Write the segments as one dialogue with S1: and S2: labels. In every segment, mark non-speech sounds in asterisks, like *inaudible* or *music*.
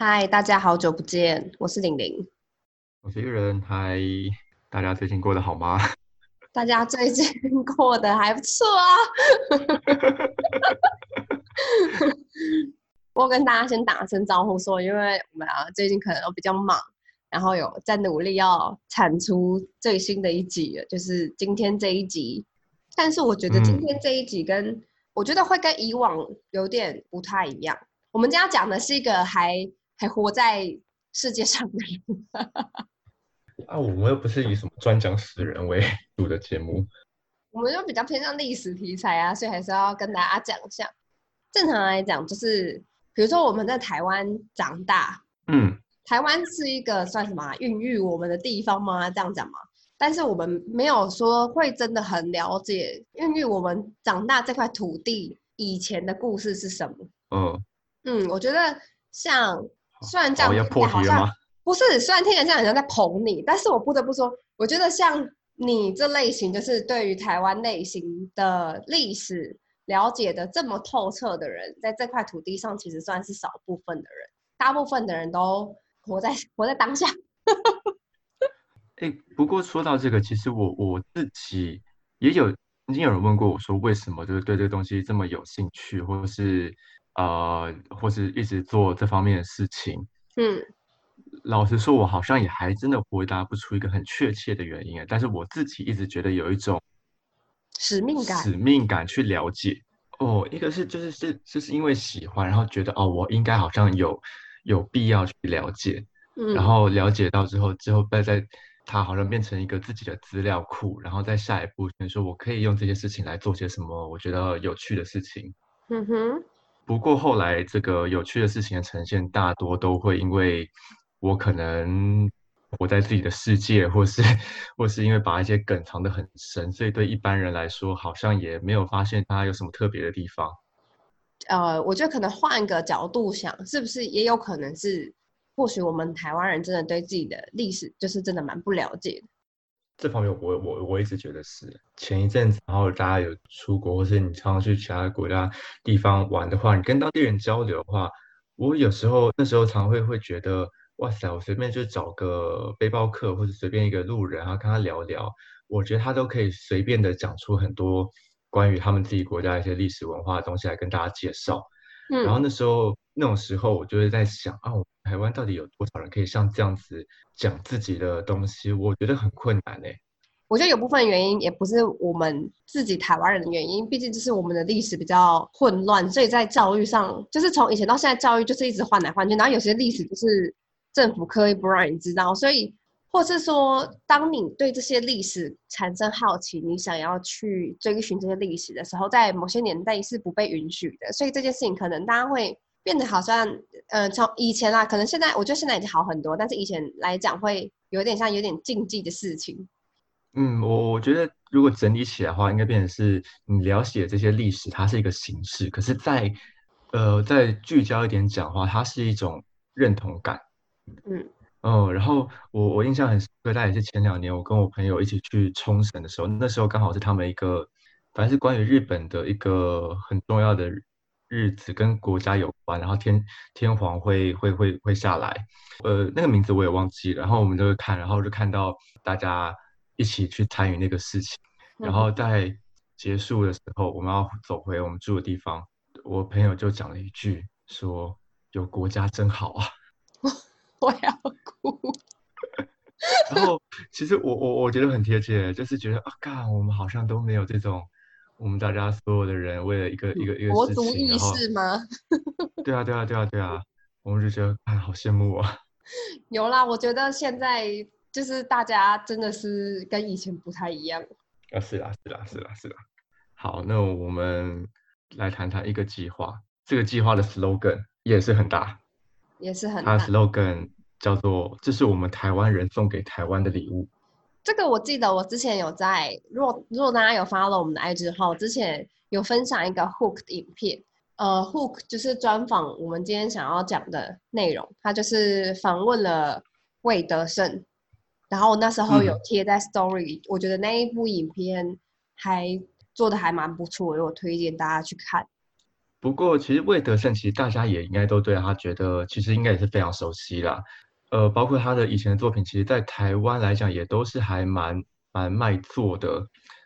S1: 嗨，大家好久不见，我是玲玲。
S2: 我是玉人，嗨，大家最近过得好吗？*laughs*
S1: 大家最近 *laughs* 过得还不错啊。我跟大家先打声招呼，说因为我们啊最近可能都比较忙，然后有在努力要产出最新的一集了，就是今天这一集。但是我觉得今天这一集跟我觉得会跟以往有点不太一样。我们今天讲的是一个还还活在世界上的人。*laughs*
S2: 啊，我们又不是以什么专讲死人为 *laughs* 主的节目，
S1: 我们就比较偏向历史题材啊，所以还是要跟大家讲一下。正常来讲，就是比如说我们在台湾长大，
S2: 嗯，
S1: 台湾是一个算什么孕育我们的地方吗？这样讲吗？但是我们没有说会真的很了解孕育我们长大这块土地以前的故事是什么。
S2: 嗯
S1: 嗯，我觉得像虽然这样
S2: 要破题了吗？
S1: 不是，虽然听起来这样好像在捧你，但是我不得不说，我觉得像你这类型，就是对于台湾类型的历史了解的这么透彻的人，在这块土地上其实算是少部分的人，大部分的人都活在活在当下。
S2: 哎，不过说到这个，其实我我自己也有曾经有人问过我说，为什么就是对这个东西这么有兴趣，或者是呃，或是一直做这方面的事情。
S1: 嗯，
S2: 老实说，我好像也还真的回答不出一个很确切的原因。但是我自己一直觉得有一种
S1: 使命感，
S2: 使命感去了解。哦，一个是就是是就是因为喜欢，然后觉得哦，我应该好像有有必要去了解，嗯然后了解到之后，之后再在。它好像变成一个自己的资料库，然后在下一步，比如说我可以用这些事情来做些什么，我觉得有趣的事情。
S1: 嗯哼。
S2: 不过后来这个有趣的事情的呈现，大多都会因为我可能活在自己的世界，或是或是因为把一些梗藏得很深，所以对一般人来说，好像也没有发现它有什么特别的地方。
S1: 呃，我觉得可能换一个角度想，是不是也有可能是？或许我们台湾人真的对自己的历史就是真的蛮不了解的。
S2: 这方面，我我我一直觉得是前一阵子，然后大家有出国，或是你常常去其他国家地方玩的话，你跟当地人交流的话，我有时候那时候常会会觉得，哇塞，我随便就找个背包客或者随便一个路人，然后跟他聊聊，我觉得他都可以随便的讲出很多关于他们自己国家一些历史文化的东西来跟大家介绍。
S1: 嗯，
S2: 然后那时候那种时候，我就会在想啊。台湾到底有多少人可以像这样子讲自己的东西？我觉得很困难哎。
S1: 我觉得有部分原因也不是我们自己台湾人的原因，毕竟就是我们的历史比较混乱，所以在教育上，就是从以前到现在，教育就是一直换来换去。然后有些历史就是政府刻意不让你知道，所以或是说，当你对这些历史产生好奇，你想要去追寻这些历史的时候，在某些年代是不被允许的。所以这件事情可能大家会。变得好像，呃，从以前啊，可能现在我觉得现在已经好很多，但是以前来讲会有点像有点禁忌的事情。
S2: 嗯，我我觉得如果整理起来的话，应该变成是你了解这些历史，它是一个形式，可是在呃在聚焦一点讲话，它是一种认同感。
S1: 嗯，
S2: 哦，然后我我印象很深刻，大概也是前两年我跟我朋友一起去冲绳的时候，那时候刚好是他们一个，反正是关于日本的一个很重要的。日子跟国家有关，然后天天皇会会会会下来，呃，那个名字我也忘记了。然后我们就看，然后就看到大家一起去参与那个事情。然后在结束的时候，我们要走回我们住的地方，我朋友就讲了一句，说：“有国家真好啊！”
S1: 我要哭。*laughs*
S2: 然后其实我我我觉得很贴切，就是觉得啊，干，我们好像都没有这种。我们大家所有的人为了一个一个一个事情，然后 *laughs* 对啊对啊对啊对啊，我们就觉得哎，好羡慕啊！*laughs*
S1: 有啦，我觉得现在就是大家真的是跟以前不太一样。
S2: 啊，是啦是啦是啦是啦。好，那我们来谈谈一个计划。这个计划的 slogan 也是很大，
S1: 也是很。
S2: 它 slogan 叫做“这是我们台湾人送给台湾的礼物”。
S1: 这个我记得，我之前有在，如果如果大家有 follow 我们的 IG 后，之前有分享一个 Hook 的影片，呃，Hook 就是专访我们今天想要讲的内容，他就是访问了魏德胜，然后那时候有贴在 Story，我觉得那一部影片还做的还蛮不错，我推荐大家去看。
S2: 不过其实魏德胜，其实大家也应该都对他觉得，其实应该也是非常熟悉啦。呃，包括他的以前的作品，其实在台湾来讲也都是还蛮蛮卖座的。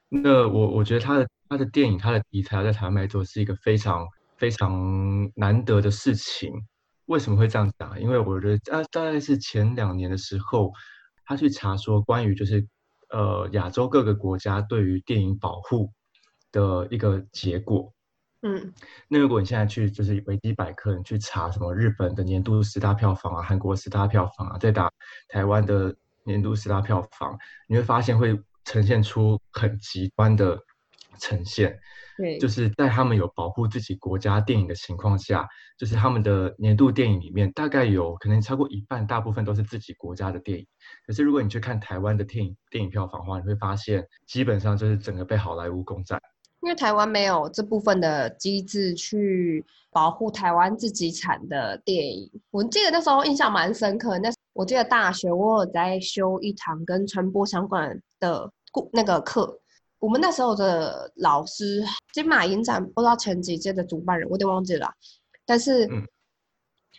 S2: 那我我觉得他的他的电影，他的题材在台湾卖座是一个非常非常难得的事情。为什么会这样讲？因为我觉得啊，大概是前两年的时候，他去查说关于就是呃亚洲各个国家对于电影保护的一个结果。
S1: 嗯，
S2: 那如果你现在去就是维基百科，你去查什么日本的年度十大票房啊，韩国十大票房啊，再打台湾的年度十大票房，你会发现会呈现出很极端的呈现。
S1: 对，
S2: 就是在他们有保护自己国家电影的情况下，就是他们的年度电影里面，大概有可能超过一半，大部分都是自己国家的电影。可是如果你去看台湾的电影电影票房的话，你会发现基本上就是整个被好莱坞攻占。
S1: 因为台湾没有这部分的机制去保护台湾自己产的电影，我记得那时候印象蛮深刻。那我记得大学我有在修一堂跟传播相关的那个课，我们那时候的老师金马影展不知道前几届的主办人，我有点忘记了，但是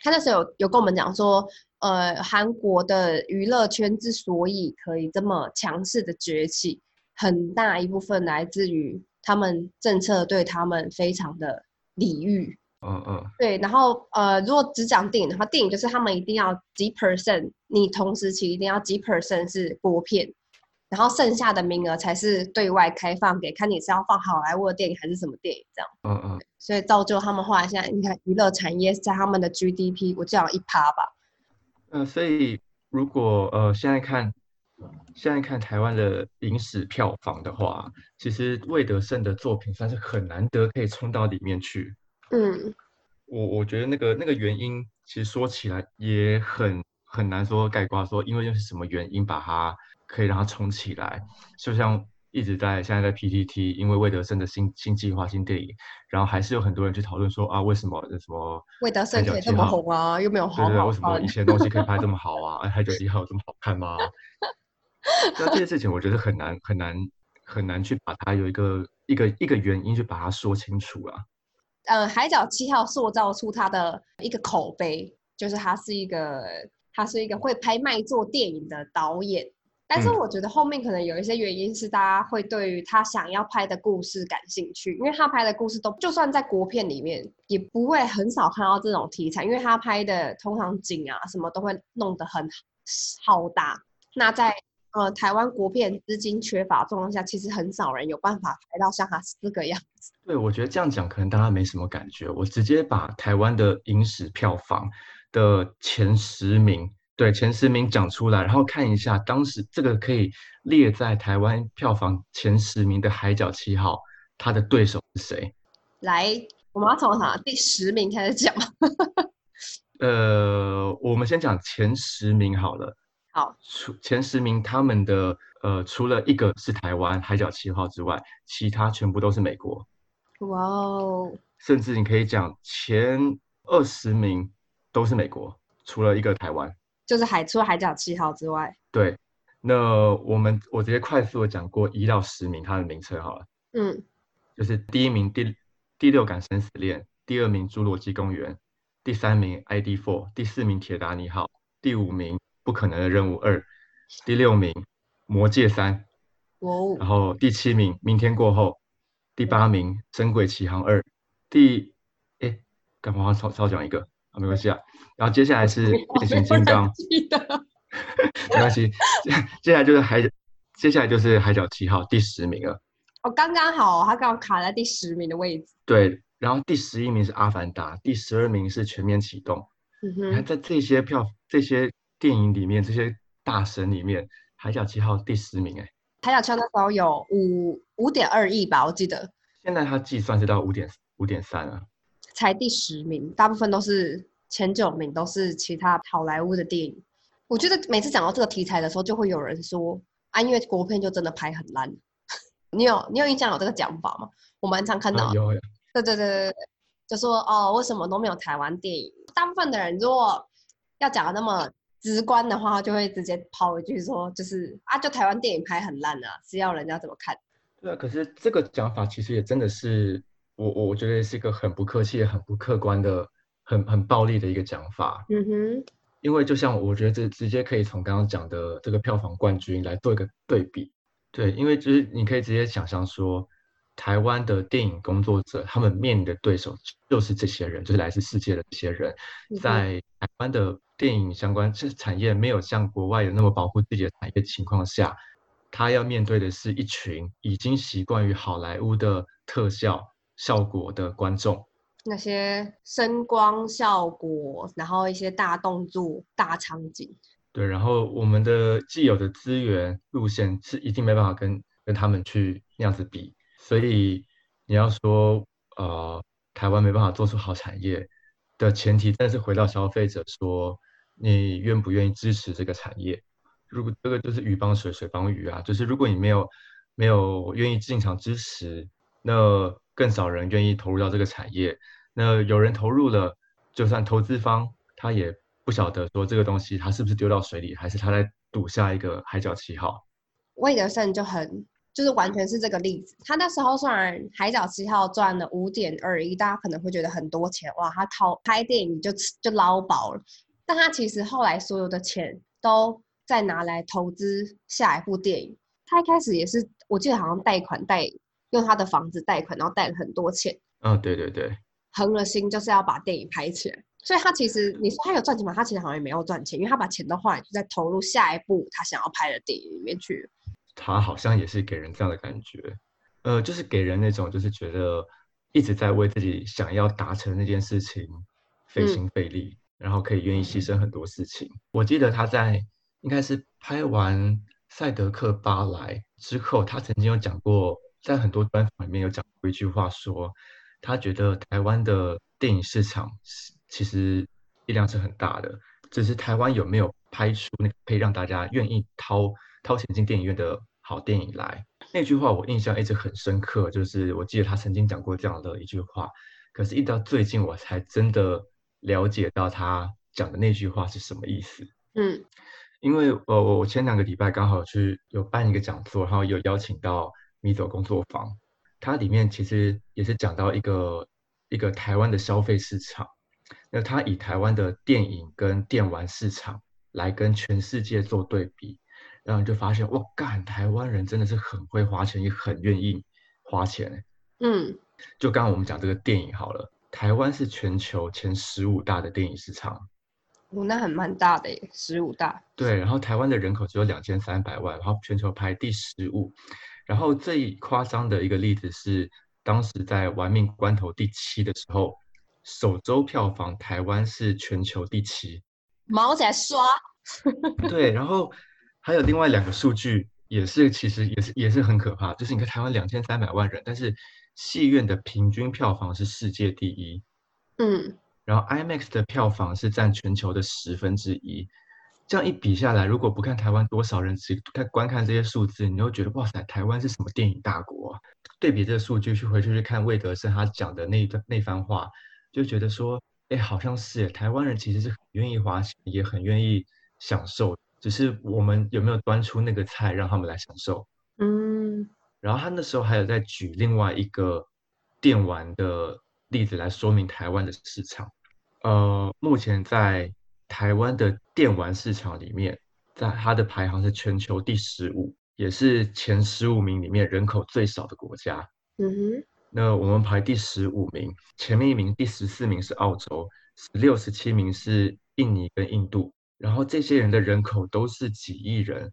S1: 他那时候有有跟我们讲说，呃，韩国的娱乐圈之所以可以这么强势的崛起，很大一部分来自于。他们政策对他们非常的礼遇，
S2: 嗯嗯，
S1: 对。然后呃，如果只讲电影的话，电影就是他们一定要几 percent，你同时期一定要几 percent 是国片，然后剩下的名额才是对外开放给看你是要放好莱坞的电影还是什么电影这样。
S2: 嗯嗯。
S1: 所以造就他们后来现在你看娱乐产业在他们的 GDP，我讲一趴吧。
S2: 嗯，所以如果呃现在看。现在看台湾的影史票房的话，其实魏德胜的作品算是很难得可以冲到里面去。
S1: 嗯，
S2: 我我觉得那个那个原因，其实说起来也很很难说概括，说因为又是什么原因把它可以让它冲起来。就像一直在现在在 PTT，因为魏德胜的新新计划新电影，然后还是有很多人去讨论说啊，为什么什么
S1: 魏德胜可以这么红啊，又没有好
S2: 好为什么以前东西可以拍这么好啊？哎，海角七号有这么好看吗？*laughs* *laughs* 那这件事情，我觉得很难很难很难去把它有一个一个一个原因去把它说清楚啊。
S1: 呃，海角七号塑造出他的一个口碑，就是他是一个他是一个会拍卖座电影的导演。但是我觉得后面可能有一些原因是大家会对于他想要拍的故事感兴趣，因为他拍的故事都就算在国片里面也不会很少看到这种题材，因为他拍的通常景啊什么都会弄得很浩大。那在呃，台湾国片资金缺乏状况下，其实很少人有办法拍到像他这个样子。
S2: 对，我觉得这样讲可能大家没什么感觉。我直接把台湾的影史票房的前十名，对前十名讲出来，然后看一下当时这个可以列在台湾票房前十名的《海角七号》，它的对手是谁？
S1: 来，我们要从哪第十名开始讲？*laughs*
S2: 呃，我们先讲前十名好了。
S1: 好，
S2: 除前十名，他们的呃，除了一个是台湾海角七号之外，其他全部都是美国。
S1: 哇哦！
S2: 甚至你可以讲前二十名都是美国，除了一个台湾，
S1: 就是海除了海角七号之外。
S2: 对，那我们我直接快速的讲过一到十名它的名称好了。
S1: 嗯，
S2: 就是第一名第第六感生死恋，第二名侏罗纪公园，第三名 ID Four，第四名铁达尼号，第五名。不可能的任务二，第六名魔戒三，
S1: 哦，
S2: 然后第七名明天过后，第八名神鬼奇航二，第哎，干嘛少少讲一个啊？没关系啊。然后接下来是变形金刚，*laughs* 没关系。接下来就是海，接下来就是海角七号第十名了。
S1: 哦，刚刚好，他刚好卡在第十名的位置。
S2: 对，然后第十一名是阿凡达，第十二名是全面启动。
S1: 嗯哼，
S2: 你看在这些票这些。电影里面这些大神里面，《海角七号》第十名哎，《
S1: 海角七号》那时候有五五点二亿吧，我记得。
S2: 现在它计算是到五点五点三啊，
S1: 才第十名，大部分都是前九名都是其他好莱坞的电影。我觉得每次讲到这个题材的时候，就会有人说啊，因为国片就真的拍很烂。*laughs* 你有你有印象有这个讲法吗？我蛮常看到。
S2: 有。
S1: 对对对对对，就说哦，为什么都没有台湾电影？大部分的人如果要讲的那么。直观的话，就会直接抛一句说，就是啊，就台湾电影拍很烂啊，是要人家怎么看？
S2: 对啊，可是这个讲法其实也真的是我我觉得是一个很不客气、很不客观的、很很暴力的一个讲法。
S1: 嗯哼，
S2: 因为就像我觉得这直接可以从刚刚讲的这个票房冠军来做一个对比。对，因为就是你可以直接想象说，台湾的电影工作者他们面临的对手就是这些人，就是来自世界的这些人，在台湾的电影相关这产业没有像国外有那么保护自己的产业情况下，他要面对的是一群已经习惯于好莱坞的特效效果的观众，
S1: 那些声光效果，然后一些大动作、大场景。
S2: 对，然后我们的既有的资源路线是一定没办法跟跟他们去那样子比，所以你要说呃台湾没办法做出好产业的前提，但是回到消费者说你愿不愿意支持这个产业？如果这个就是鱼帮水，水帮鱼啊，就是如果你没有没有愿意进场支持，那更少人愿意投入到这个产业。那有人投入了，就算投资方他也。不晓得说这个东西它是不是丢到水里，还是他在赌下一个海角七号？
S1: 魏德胜就很就是完全是这个例子。他那时候虽然海角七号赚了五点二亿，大家可能会觉得很多钱哇，他掏拍电影就就捞饱了。但他其实后来所有的钱都在拿来投资下一部电影。他一开始也是，我记得好像贷款贷用他的房子贷款，然后贷了很多钱。
S2: 嗯，对对对，
S1: 横了心就是要把电影拍起来。所以他其实你说他有赚钱吗？他其实好像也没有赚钱，因为他把钱都花就在投入下一部他想要拍的电影里面去。
S2: 他好像也是给人这样的感觉，呃，就是给人那种就是觉得一直在为自己想要达成那件事情费心费力，然后可以愿意牺牲很多事情。我记得他在应该是拍完《赛德克巴莱》之后，他曾经有讲过，在很多专访里面有讲过一句话，说他觉得台湾的电影市场。其实力量是很大的，只是台湾有没有拍出那可以让大家愿意掏掏钱进电影院的好电影来？那句话我印象一直很深刻，就是我记得他曾经讲过这样的一句话，可是，一直到最近我才真的了解到他讲的那句话是什么意思。
S1: 嗯，
S2: 因为呃，我前两个礼拜刚好去有办一个讲座，然后有邀请到米走工作坊，它里面其实也是讲到一个一个台湾的消费市场。那他以台湾的电影跟电玩市场来跟全世界做对比，然后就发现，哇，干，台湾人真的是很会花钱，也很愿意花钱。
S1: 嗯，
S2: 就刚刚我们讲这个电影好了，台湾是全球前十五大的电影市场。
S1: 哦，那很蛮大的耶，十五大。
S2: 对，然后台湾的人口只有两千三百万，然后全球排第十五。然后最夸张的一个例子是，当时在玩命关头第七的时候。首周票房，台湾是全球第七，
S1: 毛仔刷。*laughs*
S2: 对，然后还有另外两个数据，也是其实也是也是很可怕，就是你看台湾两千三百万人，但是戏院的平均票房是世界第一，
S1: 嗯，
S2: 然后 IMAX 的票房是占全球的十分之一，这样一比下来，如果不看台湾多少人只看观看这些数字，你会觉得哇塞，台湾是什么电影大国？对比这个数据，去回去去看魏德胜他讲的那一段那番话。就觉得说，哎，好像是台湾人其实是很愿意花钱，也很愿意享受，只是我们有没有端出那个菜让他们来享受？
S1: 嗯。
S2: 然后他那时候还有在举另外一个电玩的例子来说明台湾的市场。呃，目前在台湾的电玩市场里面，在它的排行是全球第十五，也是前十五名里面人口最少的国家。
S1: 嗯哼。
S2: 那我们排第十五名，前面一名第十四名是澳洲，十六、十七名是印尼跟印度，然后这些人的人口都是几亿人，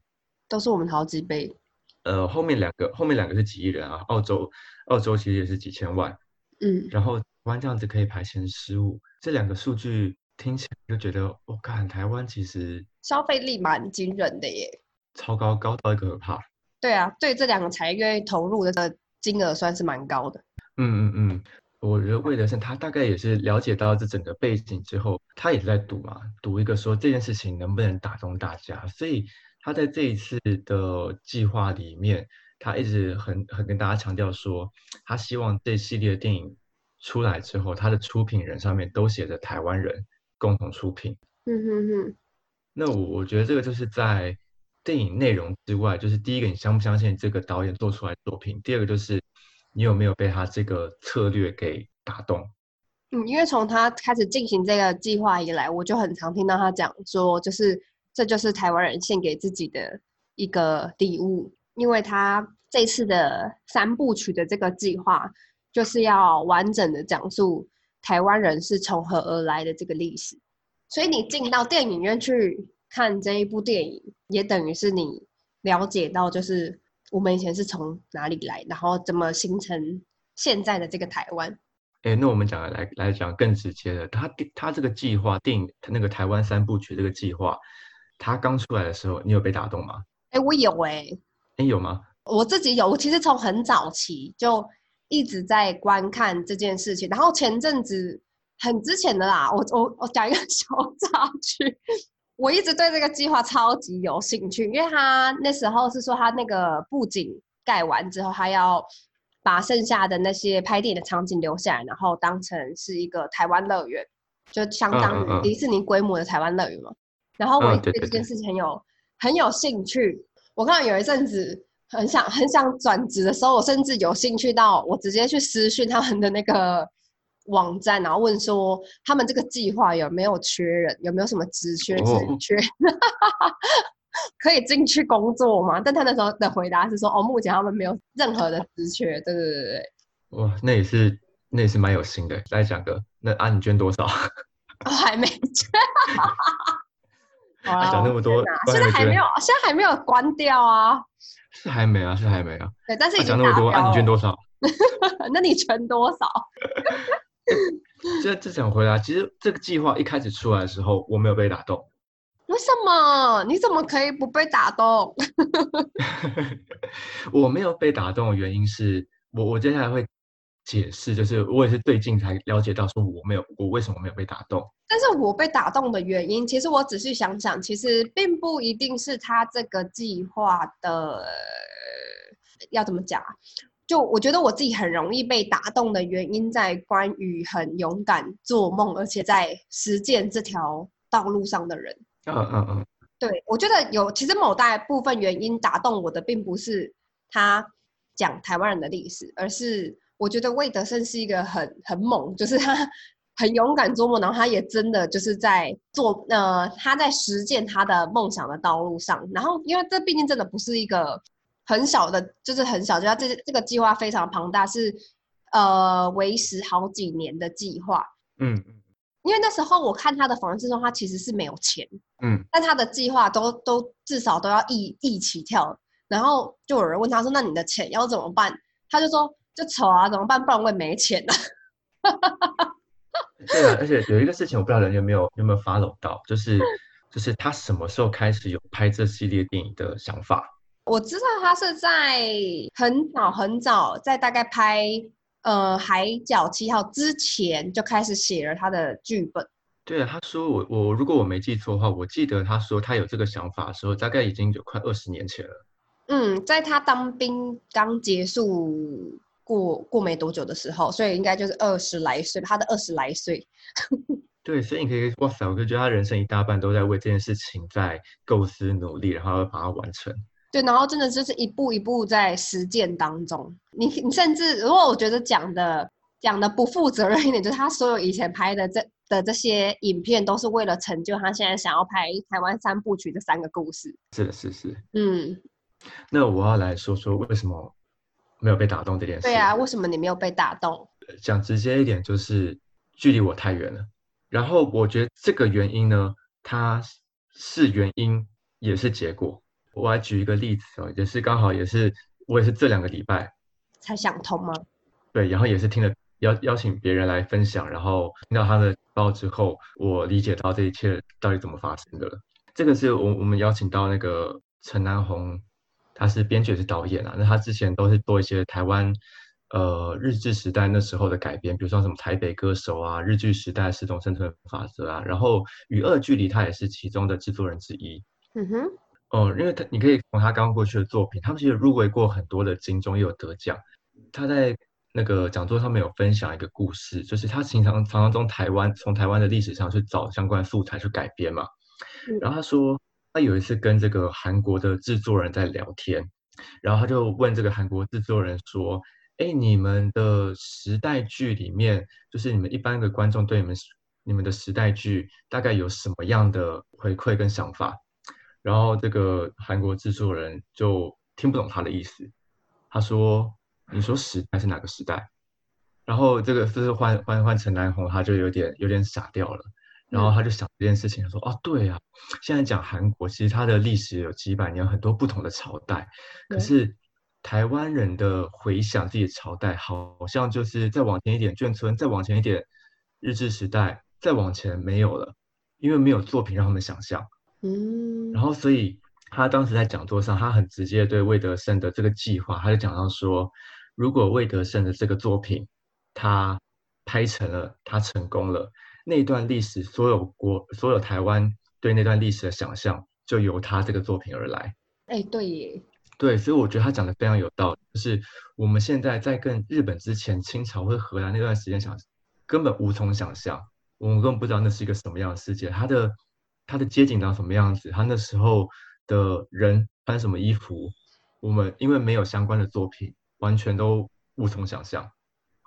S1: 都是我们好几倍。
S2: 呃，后面两个后面两个是几亿人啊，澳洲澳洲其实也是几千万，
S1: 嗯，
S2: 然后台湾这样子可以排前十五，这两个数据听起来就觉得，我看台湾其实
S1: 消费力蛮惊人的耶，
S2: 超高高到一个可怕。
S1: 对啊，对这两个才愿意投入的金额算是蛮高的。
S2: 嗯嗯嗯，我觉得魏德胜他大概也是了解到这整个背景之后，他也是在赌嘛，赌一个说这件事情能不能打动大家。所以他在这一次的计划里面，他一直很很跟大家强调说，他希望这系列电影出来之后，他的出品人上面都写着台湾人共同出品。
S1: 嗯哼哼。
S2: 那我我觉得这个就是在电影内容之外，就是第一个你相不相信这个导演做出来作品，第二个就是。你有没有被他这个策略给打动？
S1: 嗯，因为从他开始进行这个计划以来，我就很常听到他讲说，就是这就是台湾人献给自己的一个礼物，因为他这次的三部曲的这个计划，就是要完整的讲述台湾人是从何而来的这个历史，所以你进到电影院去看这一部电影，也等于是你了解到，就是我们以前是从哪里来，然后怎么形成现在的这个台湾。
S2: 哎，那我们讲来来讲更直接的，他他这个计划定那个台湾三部曲这个计划，他刚出来的时候，你有被打动吗？
S1: 哎，我有哎，
S2: 哎有吗？
S1: 我自己有，我其实从很早期就一直在观看这件事情，然后前阵子很之前的啦，我我我讲一个小插曲，我一直对这个计划超级有兴趣，因为他那时候是说他那个布景盖完之后，他要。把剩下的那些拍电影的场景留下来，然后当成是一个台湾乐园，就相当于迪士尼规模的台湾乐园嘛。然后我也对这件事情很有很有兴趣。我看到有一阵子很想很想转职的时候，我甚至有兴趣到我直接去私讯他们的那个网站，然后问说他们这个计划有没有缺人，有没有什么职缺职缺。*laughs* 可以进去工作吗？但他那时候的回答是说：“哦，目前他们没有任何的职缺。”对对对对
S2: 哇，那也是那也是蛮有心的。来讲个，那啊，你捐多少？
S1: 我还没捐。*laughs*
S2: 讲那么多，
S1: 现在还没有，现在还没有关掉啊。
S2: 是还没啊，是还没啊。
S1: 对，但是
S2: 讲那么多，啊，你捐多少？*laughs*
S1: 那你存多少？*laughs*
S2: 这这讲回答，其实这个计划一开始出来的时候，我没有被打动。
S1: 为什么？你怎么可以不被打动？*laughs*
S2: 我没有被打动的原因是我，我接下来会解释，就是我也是最近才了解到，说我没有，我为什么没有被打动？
S1: 但是我被打动的原因，其实我仔细想想，其实并不一定是他这个计划的，要怎么讲啊？就我觉得我自己很容易被打动的原因，在关于很勇敢做梦，而且在实践这条道路上的人。
S2: 嗯嗯嗯，
S1: 对，我觉得有，其实某大部分原因打动我的，并不是他讲台湾人的历史，而是我觉得魏德胜是一个很很猛，就是他很勇敢做梦，然后他也真的就是在做，呃，他在实践他的梦想的道路上。然后，因为这毕竟真的不是一个很小的，就是很小，就他这这个计划非常庞大，是呃维持好几年的计划。嗯。因为那时候我看他的访问之中，他其实是没有钱，嗯，但他的计划都都至少都要一亿起跳，然后就有人问他说：“那你的钱要怎么办？”他就说：“就丑啊，怎么办？不然我也没钱了。”
S2: 对啊，而且有一个事情我不知道人有没有有没有 follow 到，就是就是他什么时候开始有拍这系列电影的想法？
S1: 我知道他是在很早很早，在大概拍。呃，海角七号之前就开始写了他的剧本。
S2: 对啊，他说我我如果我没记错的话，我记得他说他有这个想法的时候，大概已经有快二十年前了。
S1: 嗯，在他当兵刚结束过过没多久的时候，所以应该就是二十来岁，他的二十来岁。*laughs*
S2: 对，所以你可以哇塞，我就觉得他人生一大半都在为这件事情在构思努力，然后要把它完成。
S1: 对，然后真的就是一步一步在实践当中。你你甚至如果我觉得讲的讲的不负责任一点，就是他所有以前拍的这的这些影片，都是为了成就他现在想要拍台湾三部曲这三个故事。
S2: 是的，是是。嗯，那我要来说说为什么没有被打动这件事。
S1: 对啊，为什么你没有被打动？
S2: 讲直接一点，就是距离我太远了。然后我觉得这个原因呢，它是原因也是结果。我来举一个例子哦，也是刚好也是我也是这两个礼拜
S1: 才想通吗？
S2: 对，然后也是听了邀邀请别人来分享，然后听到他的报之后，我理解到这一切到底怎么发生的了。这个是我我们邀请到那个陈南红，他是编剧是导演啊，那他之前都是做一些台湾呃日治时代那时候的改编，比如说什么台北歌手啊，日剧时代十种生存法则啊，然后与恶距离他也是其中的制作人之一。嗯哼。哦，因为他你可以从他刚刚过去的作品，他们其实入围过很多的金钟，也有得奖。他在那个讲座上面有分享一个故事，就是他经常常常从台湾从台湾的历史上去找相关素材去改编嘛。然后他说，他有一次跟这个韩国的制作人在聊天，然后他就问这个韩国制作人说：“哎，你们的时代剧里面，就是你们一般的观众对你们你们的时代剧大概有什么样的回馈跟想法？然后这个韩国制作人就听不懂他的意思，他说：“你说时代是哪个时代？”然后这个就是换换换陈南红，他就有点有点傻掉了。然后他就想这件事情，他说：“哦，对啊，现在讲韩国，其实它的历史有几百年，很多不同的朝代。可是台湾人的回想自己的朝代，好像就是再往前一点眷村，再往前一点日治时代，再往前没有了，因为没有作品让他们想象。嗯，然后所以他当时在讲座上，他很直接对魏德胜的这个计划，他就讲到说，如果魏德胜的这个作品他拍成了，他成功了。”那段历史，所有国、所有台湾对那段历史的想象，就由他这个作品而来。
S1: 哎，对耶，
S2: 对，所以我觉得他讲的非常有道理。就是我们现在在跟日本之前，清朝或荷兰那段时间想，根本无从想象，我们根本不知道那是一个什么样的世界。他的他的街景长什么样子，他那时候的人穿什么衣服，我们因为没有相关的作品，完全都无从想象，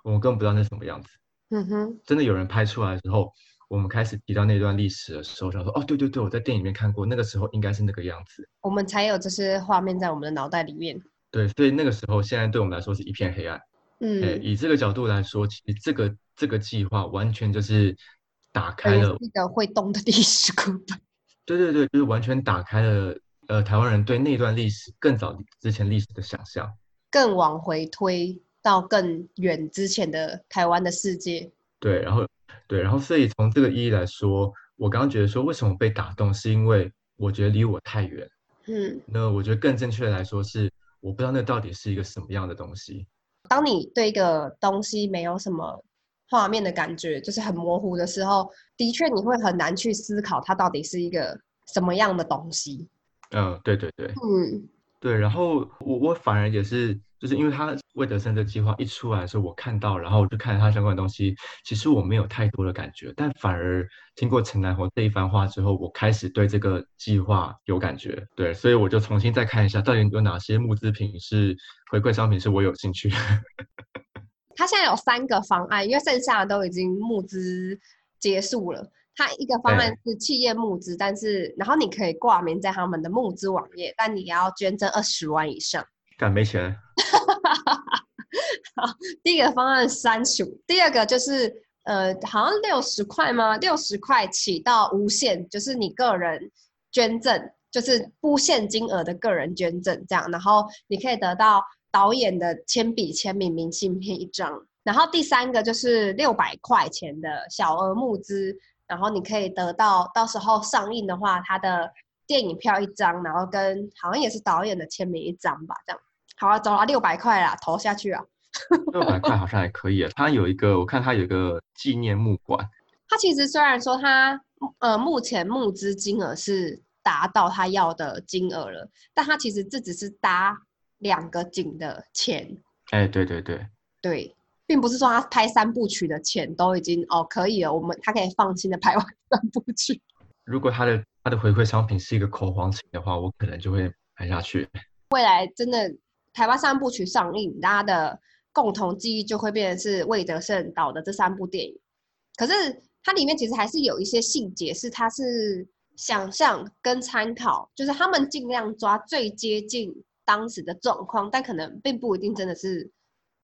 S2: 我们根本不知道那什么样子。嗯哼，真的有人拍出来之后，我们开始提到那段历史的时候，想说哦，对对对，我在电影里面看过，那个时候应该是那个样子，
S1: 我们才有这些画面在我们的脑袋里面。
S2: 对，所以那个时候，现在对我们来说是一片黑暗。嗯，以这个角度来说，其实这个这个计划完全就是打开了
S1: 一个会动的历史课本。*laughs*
S2: 对对对，就是完全打开了呃台湾人对那段历史更早之前历史的想象，
S1: 更往回推。到更远之前的台湾的世界，
S2: 对，然后对，然后所以从这个意义来说，我刚刚觉得说为什么被打动，是因为我觉得离我太远，嗯，那我觉得更正确的来说是，我不知道那到底是一个什么样的东西。
S1: 当你对一个东西没有什么画面的感觉，就是很模糊的时候，的确你会很难去思考它到底是一个什么样的东西。
S2: 嗯，对对对，嗯，对，然后我我反而也是。就是因为他魏德森的计划一出来的时候，我看到，然后我就看了他相关的东西，其实我没有太多的感觉，但反而听过陈南红这一番话之后，我开始对这个计划有感觉，对，所以我就重新再看一下，到底有哪些募资品是回馈商品是我有兴趣。*laughs*
S1: 他现在有三个方案，因为剩下的都已经募资结束了。他一个方案是企业募资，但是然后你可以挂名在他们的募资网页，但你要捐赠二十万以上。
S2: 敢没钱？*laughs*
S1: 好，第一个方案删除，第二个就是呃，好像六十块吗？六十块起到无限，就是你个人捐赠，就是不限金额的个人捐赠这样，然后你可以得到导演的铅笔签名明信片一张。然后第三个就是六百块钱的小额募资，然后你可以得到到时候上映的话，他的电影票一张，然后跟好像也是导演的签名一张吧，这样。好啊，走啊，六百块啦，投下去啊。*laughs*
S2: 六百块好像还可以啊。他有一个，我看他有一个纪念木馆。
S1: 他其实虽然说他呃目前募资金额是达到他要的金额了，但他其实这只是搭两个景的钱。
S2: 哎，对对对，
S1: 对，并不是说他拍三部曲的钱都已经哦可以了，我们他可以放心的拍完三部曲。
S2: 如果他的他的回馈商品是一个口簧琴的话，我可能就会拍下去。
S1: 未来真的。台湾三部曲上映，大家的共同记忆就会变成是魏德胜导的这三部电影。可是它里面其实还是有一些细节，是它是想象跟参考，就是他们尽量抓最接近当时的状况，但可能并不一定真的是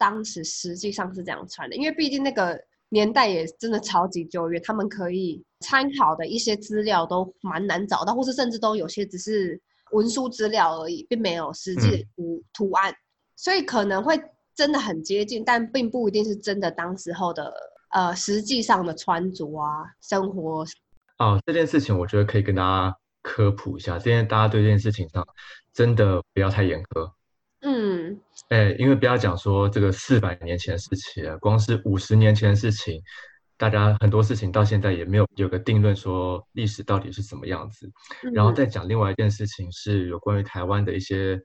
S1: 当时实际上是这样穿的，因为毕竟那个年代也真的超级久远，他们可以参考的一些资料都蛮难找到，或是甚至都有些只是。文书资料而已，并没有实际图图案，所以可能会真的很接近，但并不一定是真的当时候的呃实际上的穿着啊生活。
S2: 哦，这件事情我觉得可以跟大家科普一下，今天大家对这件事情上真的不要太严苛。嗯，哎，因为不要讲说这个四百年前的事情了，光是五十年前的事情。大家很多事情到现在也没有有个定论，说历史到底是什么样子。然后再讲另外一件事情，是有关于台湾的一些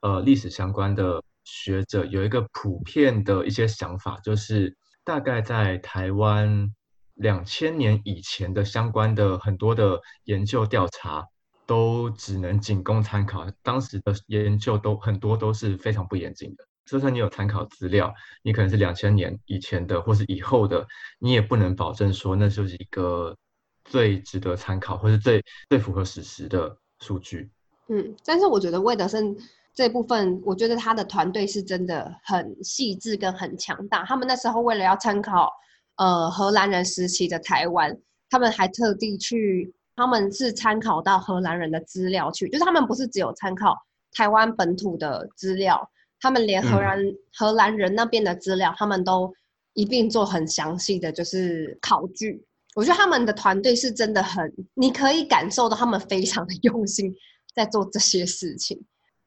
S2: 呃历史相关的学者有一个普遍的一些想法，就是大概在台湾两千年以前的相关的很多的研究调查，都只能仅供参考。当时的研究都很多都是非常不严谨的。就算你有参考资料，你可能是两千年以前的或是以后的，你也不能保证说那就是一个最值得参考或是最最符合史实的数据。
S1: 嗯，但是我觉得魏德胜这部分，我觉得他的团队是真的很细致跟很强大。他们那时候为了要参考呃荷兰人时期的台湾，他们还特地去，他们是参考到荷兰人的资料去，就是他们不是只有参考台湾本土的资料。他们连荷兰荷兰人那边的资料，他们都一并做很详细的就是考据。我觉得他们的团队是真的很，你可以感受到他们非常的用心在做这些事情。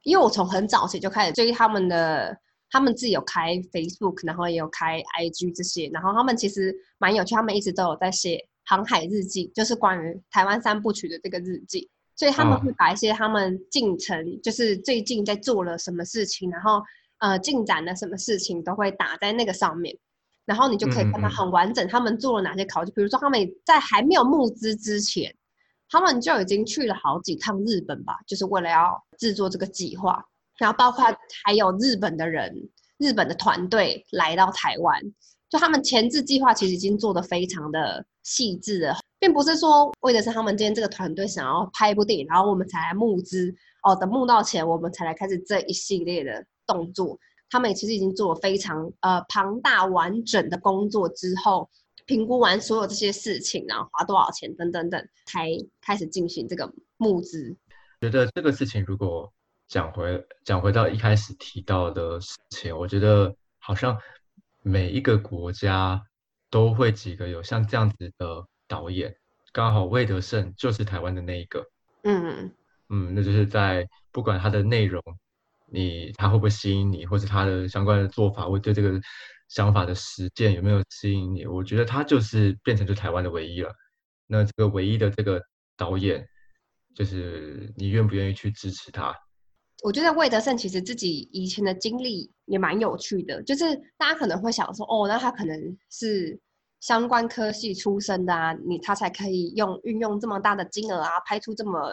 S1: 因为我从很早期就开始追他们的，他们自己有开 Facebook，然后也有开 IG 这些，然后他们其实蛮有趣，他们一直都有在写航海日记，就是关于台湾三部曲的这个日记。所以他们会把一些他们进程，就是最近在做了什么事情，然后呃进展了什么事情，都会打在那个上面，然后你就可以看到很完整，他们做了哪些考据。比如说他们在还没有募资之前，他们就已经去了好几趟日本吧，就是为了要制作这个计划。然后包括还有日本的人、日本的团队来到台湾，就他们前置计划其实已经做的非常的细致了。并不是说为的是他们今天这个团队想要拍一部电影，然后我们才来募资哦，等募到钱，我们才来开始这一系列的动作。他们也其实已经做了非常呃庞大完整的工作之后，评估完所有这些事情，然后花多少钱等等等，才开始进行这个募资。
S2: 觉得这个事情如果讲回讲回到一开始提到的事情，我觉得好像每一个国家都会几个有像这样子的。导演刚好魏德胜就是台湾的那一个，嗯嗯，那就是在不管他的内容，你他会不会吸引你，或者他的相关的做法，或对这个想法的实践有没有吸引你，我觉得他就是变成就台湾的唯一了。那这个唯一的这个导演，就是你愿不愿意去支持他？
S1: 我觉得魏德胜其实自己以前的经历也蛮有趣的，就是大家可能会想说，哦，那他可能是。相关科系出身的啊，你他才可以用运用这么大的金额啊，拍出这么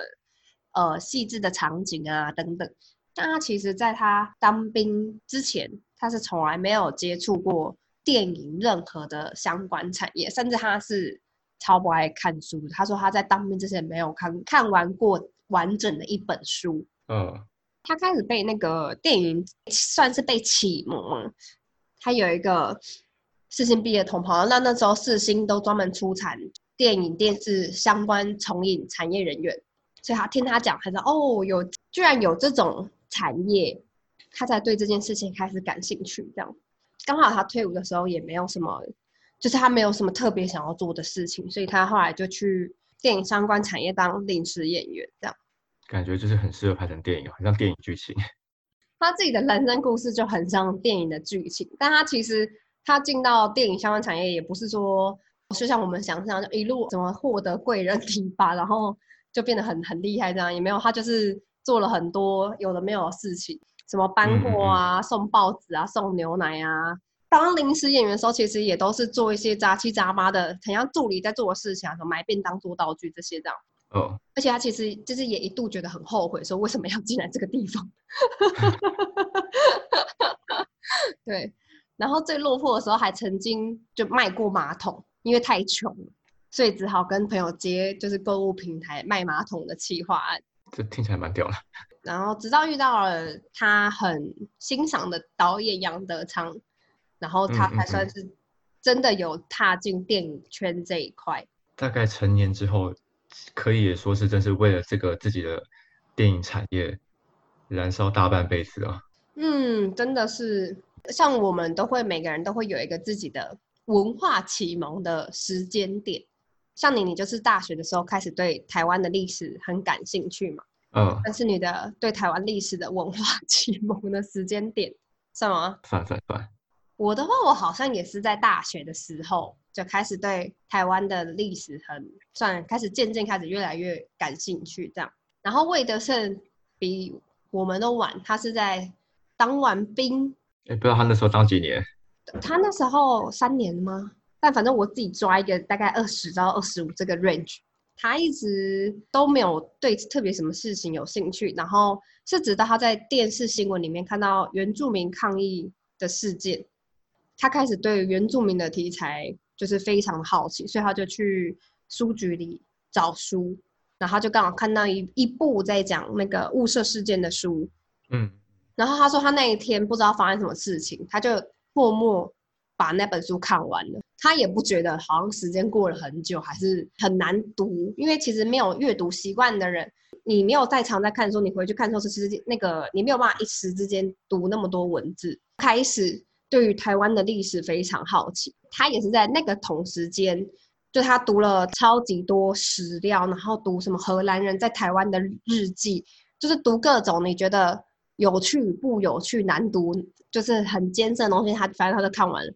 S1: 呃细致的场景啊等等。但他其实在他当兵之前，他是从来没有接触过电影任何的相关产业，甚至他是超不爱看书。他说他在当兵之前没有看看完过完整的一本书。嗯，他开始被那个电影算是被启蒙，他有一个。四星毕业同袍，那那时候四星都专门出产电影、电视相关从影产业人员，所以他听他讲，他说：“哦，有居然有这种产业，他才对这件事情开始感兴趣。”这样，刚好他退伍的时候也没有什么，就是他没有什么特别想要做的事情，所以他后来就去电影相关产业当临时演员。这样，
S2: 感觉就是很适合拍成电影，很像电影剧情。*laughs*
S1: 他自己的人生故事就很像电影的剧情，但他其实。他进到电影相关产业，也不是说就像我们想象，就一路怎么获得贵人提拔，然后就变得很很厉害这样，也没有。他就是做了很多有的没有的事情，什么搬货啊、送报纸啊、送牛奶啊。当临时演员的时候，其实也都是做一些杂七杂八的，很像助理在做的事情，什么买便当、做道具这些这样。哦。而且他其实就是也一度觉得很后悔，说为什么要进来这个地方。*laughs* 对。然后最落魄的时候，还曾经就卖过马桶，因为太穷，所以只好跟朋友接就是购物平台卖马桶的企划案。
S2: 这听起来蛮屌的。
S1: 然后直到遇到了他很欣赏的导演杨德昌，然后他才算是真的有踏进电影圈这一块。
S2: 大概成年之后，可以说是真是为了这个自己的电影产业燃烧大半辈子啊。
S1: 嗯，真的是。像我们都会每个人都会有一个自己的文化启蒙的时间点，像你，你就是大学的时候开始对台湾的历史很感兴趣嘛？嗯。但是你的对台湾历史的文化 *laughs* 启蒙的时间点什么？
S2: 算算算。
S1: 我的话，我好像也是在大学的时候就开始对台湾的历史很算开始渐渐开始越来越感兴趣这样。然后魏德胜比我们都晚，他是在当完兵。
S2: 哎，不知道他那时候当几年？
S1: 他那时候三年吗？但反正我自己抓一个大概二十到二十五这个 range，他一直都没有对特别什么事情有兴趣，然后是直到他在电视新闻里面看到原住民抗议的事件，他开始对原住民的题材就是非常的好奇，所以他就去书局里找书，然后他就刚好看到一一部在讲那个雾社事件的书，
S2: 嗯，
S1: 然后他说他那一天不知道发生什么事情，他就默默把那本书看完了。他也不觉得好像时间过了很久，还是很难读，因为其实没有阅读习惯的人，你没有在常在看书，你回去看书是时那个你没有办法一时之间读那么多文字。开始对于台湾的历史非常好奇，他也是在那个同时间，就他读了超级多史料，然后读什么荷兰人在台湾的日记，就是读各种你觉得有趣不有趣、难读，就是很艰涩的东西，他反正他都看完了。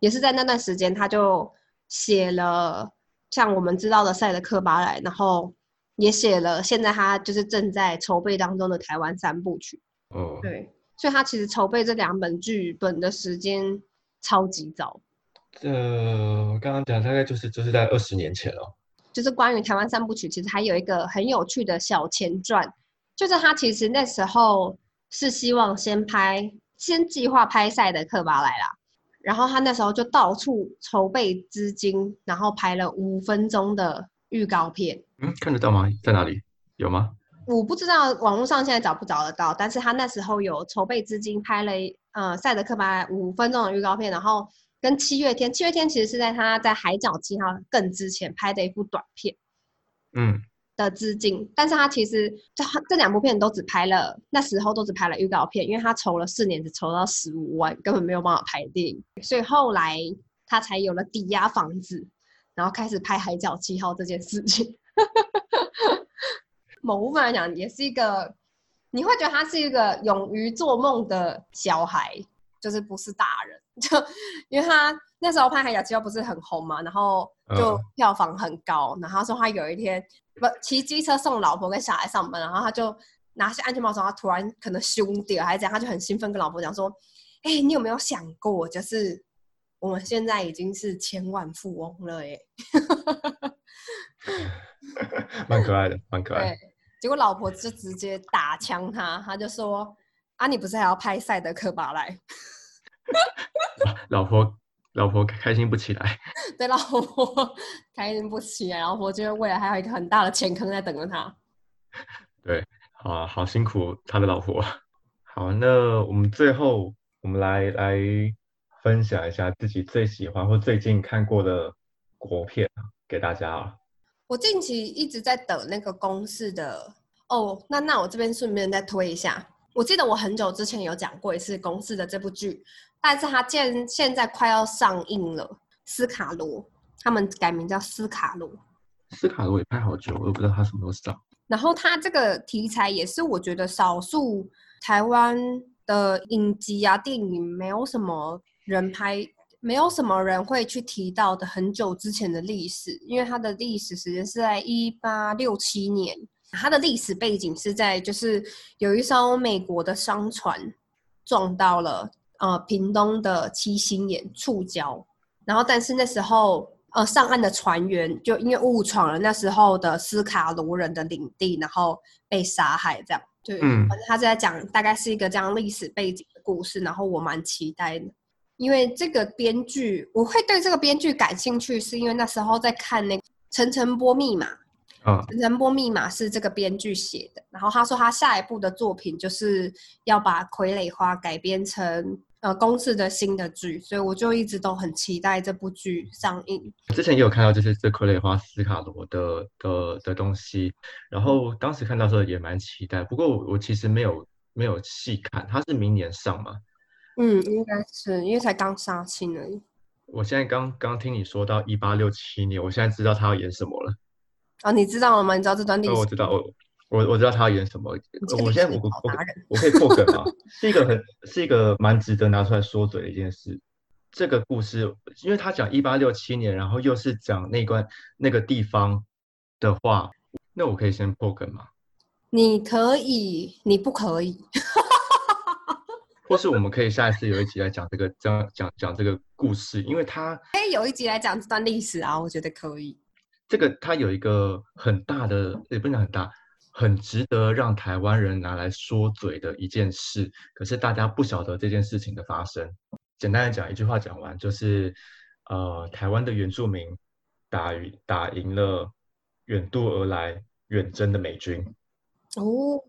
S1: 也是在那段时间，他就写了像我们知道的《赛德克巴莱》，然后也写了现在他就是正在筹备当中的台湾三部曲。
S2: 哦，
S1: 对，所以他其实筹备这两本剧本的时间超级早。
S2: 呃，刚刚讲大概就是就是在二十年前哦。
S1: 就是关于台湾三部曲，其实还有一个很有趣的小前传，就是他其实那时候是希望先拍，先计划拍《赛德克巴莱》啦。然后他那时候就到处筹备资金，然后拍了五分钟的预告片。
S2: 嗯，看得到吗？在哪里？有吗？
S1: 我不知道网络上现在找不找得到，但是他那时候有筹备资金拍了呃赛德克巴五分钟的预告片，然后跟七月天，七月天其实是在他在海角七号更之前拍的一部短片。
S2: 嗯。
S1: 的资金，但是他其实这这两部片都只拍了，那时候都只拍了预告片，因为他筹了四年，只筹到十五万，根本没有办法拍电影，所以后来他才有了抵押房子，然后开始拍《海角七号》这件事情。*laughs* 某部分来讲，也是一个你会觉得他是一个勇于做梦的小孩，就是不是大人，*laughs* 就因为他那时候拍《海角七号》不是很红嘛，然后就票房很高，然后他说他有一天。不骑机车送老婆跟小孩上班，然后他就拿下安全帽时候，他突然可能凶掉还是怎样，他就很兴奋跟老婆讲说：“哎，你有没有想过，就是我们现在已经是千万富翁了？”哎，*laughs*
S2: 蛮可爱的，蛮可爱。
S1: 对，结果老婆就直接打枪他，他就说：“啊，你不是还要拍赛德克巴莱？” *laughs*
S2: 老婆。老婆开心不起来，*laughs*
S1: 对，老婆 *laughs* 开心不起来，老婆觉得未来还有一个很大的钱坑在等着他。
S2: 对，啊，好辛苦他的老婆。好，那我们最后我们来来分享一下自己最喜欢或最近看过的国片给大家。
S1: 我近期一直在等那个公式的哦，那那我这边顺便再推一下。我记得我很久之前有讲过一次公式的这部剧。但是它现现在快要上映了，斯卡罗他们改名叫斯卡罗，
S2: 斯卡罗也拍好久，我都不知道他什么时候上。
S1: 然后他这个题材也是我觉得少数台湾的影集啊电影没有什么人拍，没有什么人会去提到的很久之前的历史，因为它的历史时间是在一八六七年，它的历史背景是在就是有一艘美国的商船撞到了。呃，屏东的七星岩触礁，然后但是那时候呃上岸的船员就因为误闯了那时候的斯卡罗人的领地，然后被杀害，这样。对，嗯。反正他在讲大概是一个这样历史背景的故事，然后我蛮期待的，因为这个编剧我会对这个编剧感兴趣，是因为那时候在看那《层层波密码》。
S2: 啊，
S1: 人波密码是这个编剧写的，然后他说他下一部的作品就是要把傀儡花改编成呃公式的新的剧，所以我就一直都很期待这部剧上映。
S2: 之前也有看到就是这傀儡花斯卡罗的的的东西，然后当时看到时候也蛮期待，不过我其实没有没有细看，它是明年上吗？
S1: 嗯，应该是因为才刚杀青而已。
S2: 我现在刚刚听你说到一八六七年，我现在知道他要演什么了。
S1: 哦，你知道了吗？你知道这段历史？
S2: 我知道，我我我知道他要演什么。我现在我我我可以破梗吗？*laughs* 是一个很是一个蛮值得拿出来说嘴的一件事。这个故事，因为他讲一八六七年，然后又是讲那关那个地方的话，那我可以先破梗吗？
S1: 你可以，你不可以。*laughs*
S2: 或是我们可以下一次有一集来讲这个，讲讲讲这个故事，因为他
S1: 可以有一集来讲这段历史啊，我觉得可以。
S2: 这个它有一个很大的，也不能很大，很值得让台湾人拿来说嘴的一件事。可是大家不晓得这件事情的发生。简单的讲，一句话讲完，就是呃，台湾的原住民打打赢了远渡而来远征的美军。
S1: 哦，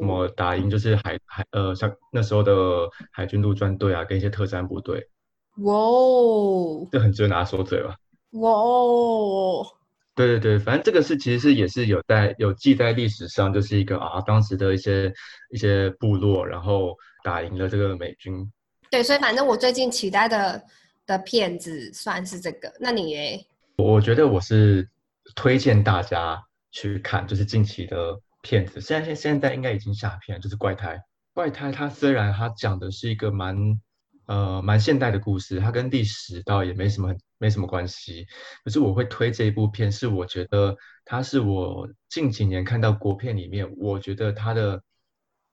S2: 那么打赢就是海海呃，像那时候的海军陆战队啊，跟一些特战部队。
S1: 哇哦，
S2: 这很值得拿说嘴吧？
S1: 哇哦，
S2: 对对对，反正这个是其实是也是有在有记在历史上，就是一个啊，当时的一些一些部落，然后打赢了这个美军。
S1: 对，所以反正我最近期待的的片子算是这个。那你诶？
S2: 我觉得我是推荐大家去看，就是近期的。片子现在现现在应该已经下片，就是怪胎。怪胎它虽然它讲的是一个蛮呃蛮现代的故事，它跟历史倒也没什么没什么关系。可是我会推这一部片，是我觉得它是我近几年看到国片里面，我觉得它的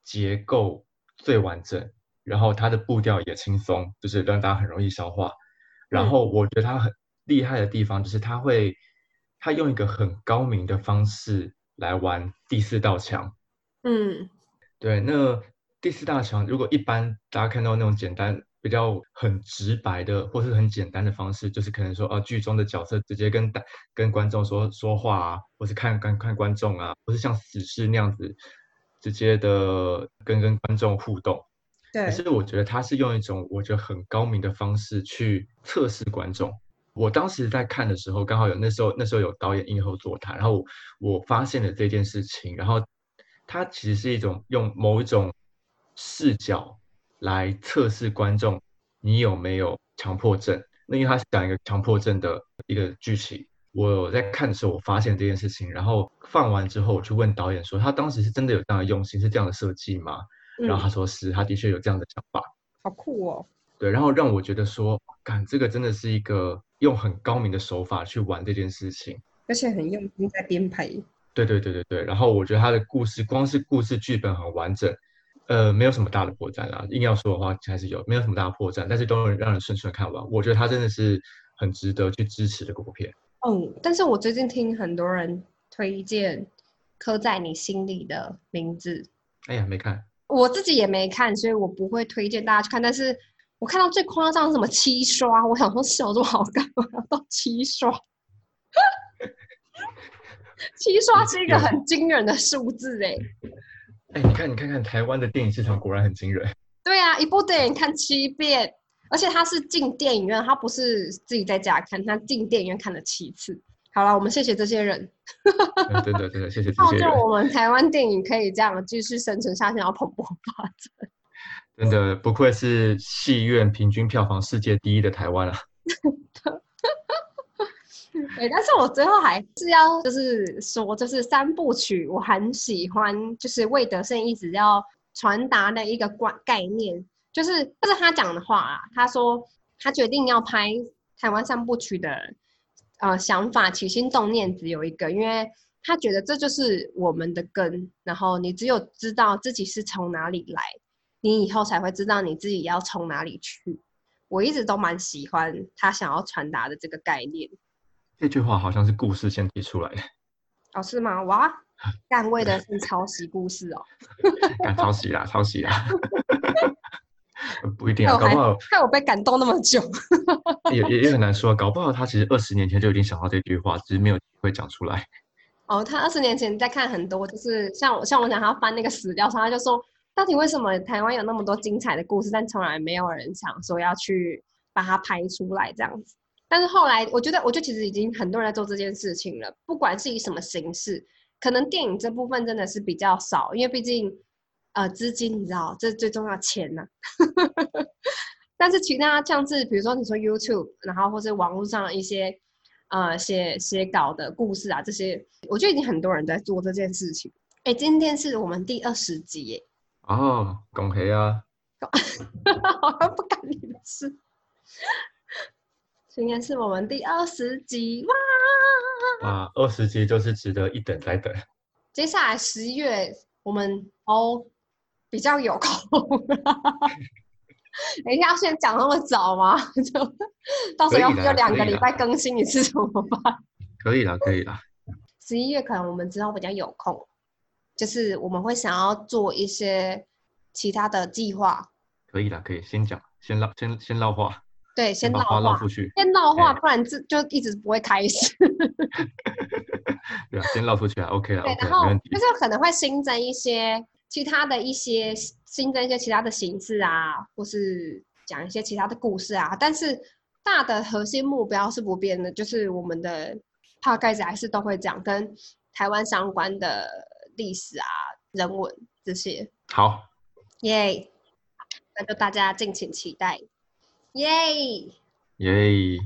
S2: 结构最完整，然后它的步调也轻松，就是让大家很容易消化。然后我觉得它很厉害的地方，就是它会它用一个很高明的方式。来玩第四道墙，
S1: 嗯，
S2: 对，那第四道墙，如果一般大家看到那种简单、比较很直白的，或是很简单的方式，就是可能说，啊，剧中的角色直接跟跟观众说说话啊，或是看看看观众啊，或是像死侍那样子直接的跟跟观众互动。
S1: 对，
S2: 可是我觉得他是用一种我觉得很高明的方式去测试观众。我当时在看的时候，刚好有那时候那时候有导演映后座谈，然后我发现了这件事情，然后它其实是一种用某一种视角来测试观众你有没有强迫症。那因为他是讲一个强迫症的一个剧情，我在看的时候我发现这件事情，然后放完之后我去问导演说，他当时是真的有这样的用心，是这样的设计吗？然后他说是，他的确有这样的想法。
S1: 好酷哦！
S2: 对，然后让我觉得说，看这个真的是一个。用很高明的手法去玩这件事情，
S1: 而且很用心在编排。
S2: 对对对对对。然后我觉得他的故事，光是故事剧本很完整，呃，没有什么大的破绽啦。硬要说的话，还是有，没有什么大的破绽，但是都能让人顺顺看完。我觉得他真的是很值得去支持的国片。
S1: 嗯，但是我最近听很多人推荐《刻在你心里的名字》。
S2: 哎呀，没看。
S1: 我自己也没看，所以我不会推荐大家去看。但是。我看到最夸张是什么七刷，我想说笑这么好干嘛？*laughs* 到七刷，七刷是一个很 *laughs* 惊人的数字哎。
S2: 哎，你看，你看看台湾的电影市场果然很惊人。
S1: 对啊，一部电影看七遍，而且他是进电影院，他不是自己在家看，他进电影院看了七次。好了，我们谢谢这些人。
S2: 真的真的谢谢这些 *laughs* 人。
S1: 我们台湾电影可以这样继续生存下去，然后蓬勃发展。
S2: 真的不愧是戏院平均票房世界第一的台湾啊！*laughs*
S1: 对，但是我最后还是要就是说，就是三部曲，我很喜欢，就是魏德胜一直要传达的一个观概念，就是这是他讲的话啊。他说他决定要拍台湾三部曲的呃想法，起心动念只有一个，因为他觉得这就是我们的根，然后你只有知道自己是从哪里来。你以后才会知道你自己要从哪里去。我一直都蛮喜欢他想要传达的这个概念。
S2: 这句话好像是故事先提出来的。
S1: 哦，是吗？哇，*laughs* 干位的是抄袭故事哦。*laughs*
S2: 敢抄袭啦，抄袭啦。*laughs* 不一定啊，搞不好
S1: 看我被感动那么久。
S2: 也也也很难说，搞不好他其实二十年前就已经想到这句话，只是没有机会讲出来。
S1: 哦，他二十年前在看很多，就是像我像我讲他翻那个史料上，他就说。到底为什么台湾有那么多精彩的故事，但从来没有人想说要去把它拍出来这样子？但是后来，我觉得，我觉得其实已经很多人在做这件事情了，不管是以什么形式，可能电影这部分真的是比较少，因为毕竟，呃，资金你知道，这最重要钱呢。*laughs* 但是其他像是比如说你说 YouTube，然后或是网络上一些呃写写稿的故事啊，这些，我觉得已经很多人在做这件事情。哎，今天是我们第二十集耶。
S2: 哦，恭喜啊！*laughs*
S1: 好像不干你的事。今天是我们第二十集
S2: 哇！啊，二十集就是值得一等再等。
S1: 接下来十一月我们哦比较有空。*laughs* 等一下，要先讲那么早吗？就 *laughs* 到时候要要两个礼拜更新一次怎么办？
S2: 可以啦，可以啦。
S1: 十一月可能我们之后比较有空，就是我们会想要做一些其他的计划。
S2: 可以啦，可以先讲，先唠，先先唠话，
S1: 对，先唠
S2: 把话唠，出去。
S1: 先唠话，
S2: 哎
S1: 不然这就一直不会开始。*laughs*
S2: 对啊，先唠出去啊，OK 啊
S1: 对
S2: ，，OK，
S1: 然后就。是可能会新增一些其他的一些新增一些其他的形式啊，或是讲一些其他的故事啊，但是大的核心目标是不变的，就是我们的 p 盖子还是都会讲跟台湾相关的历史啊、人文这些，
S2: 好，
S1: 耶、那就大家敬请期待，耶、
S2: 耶。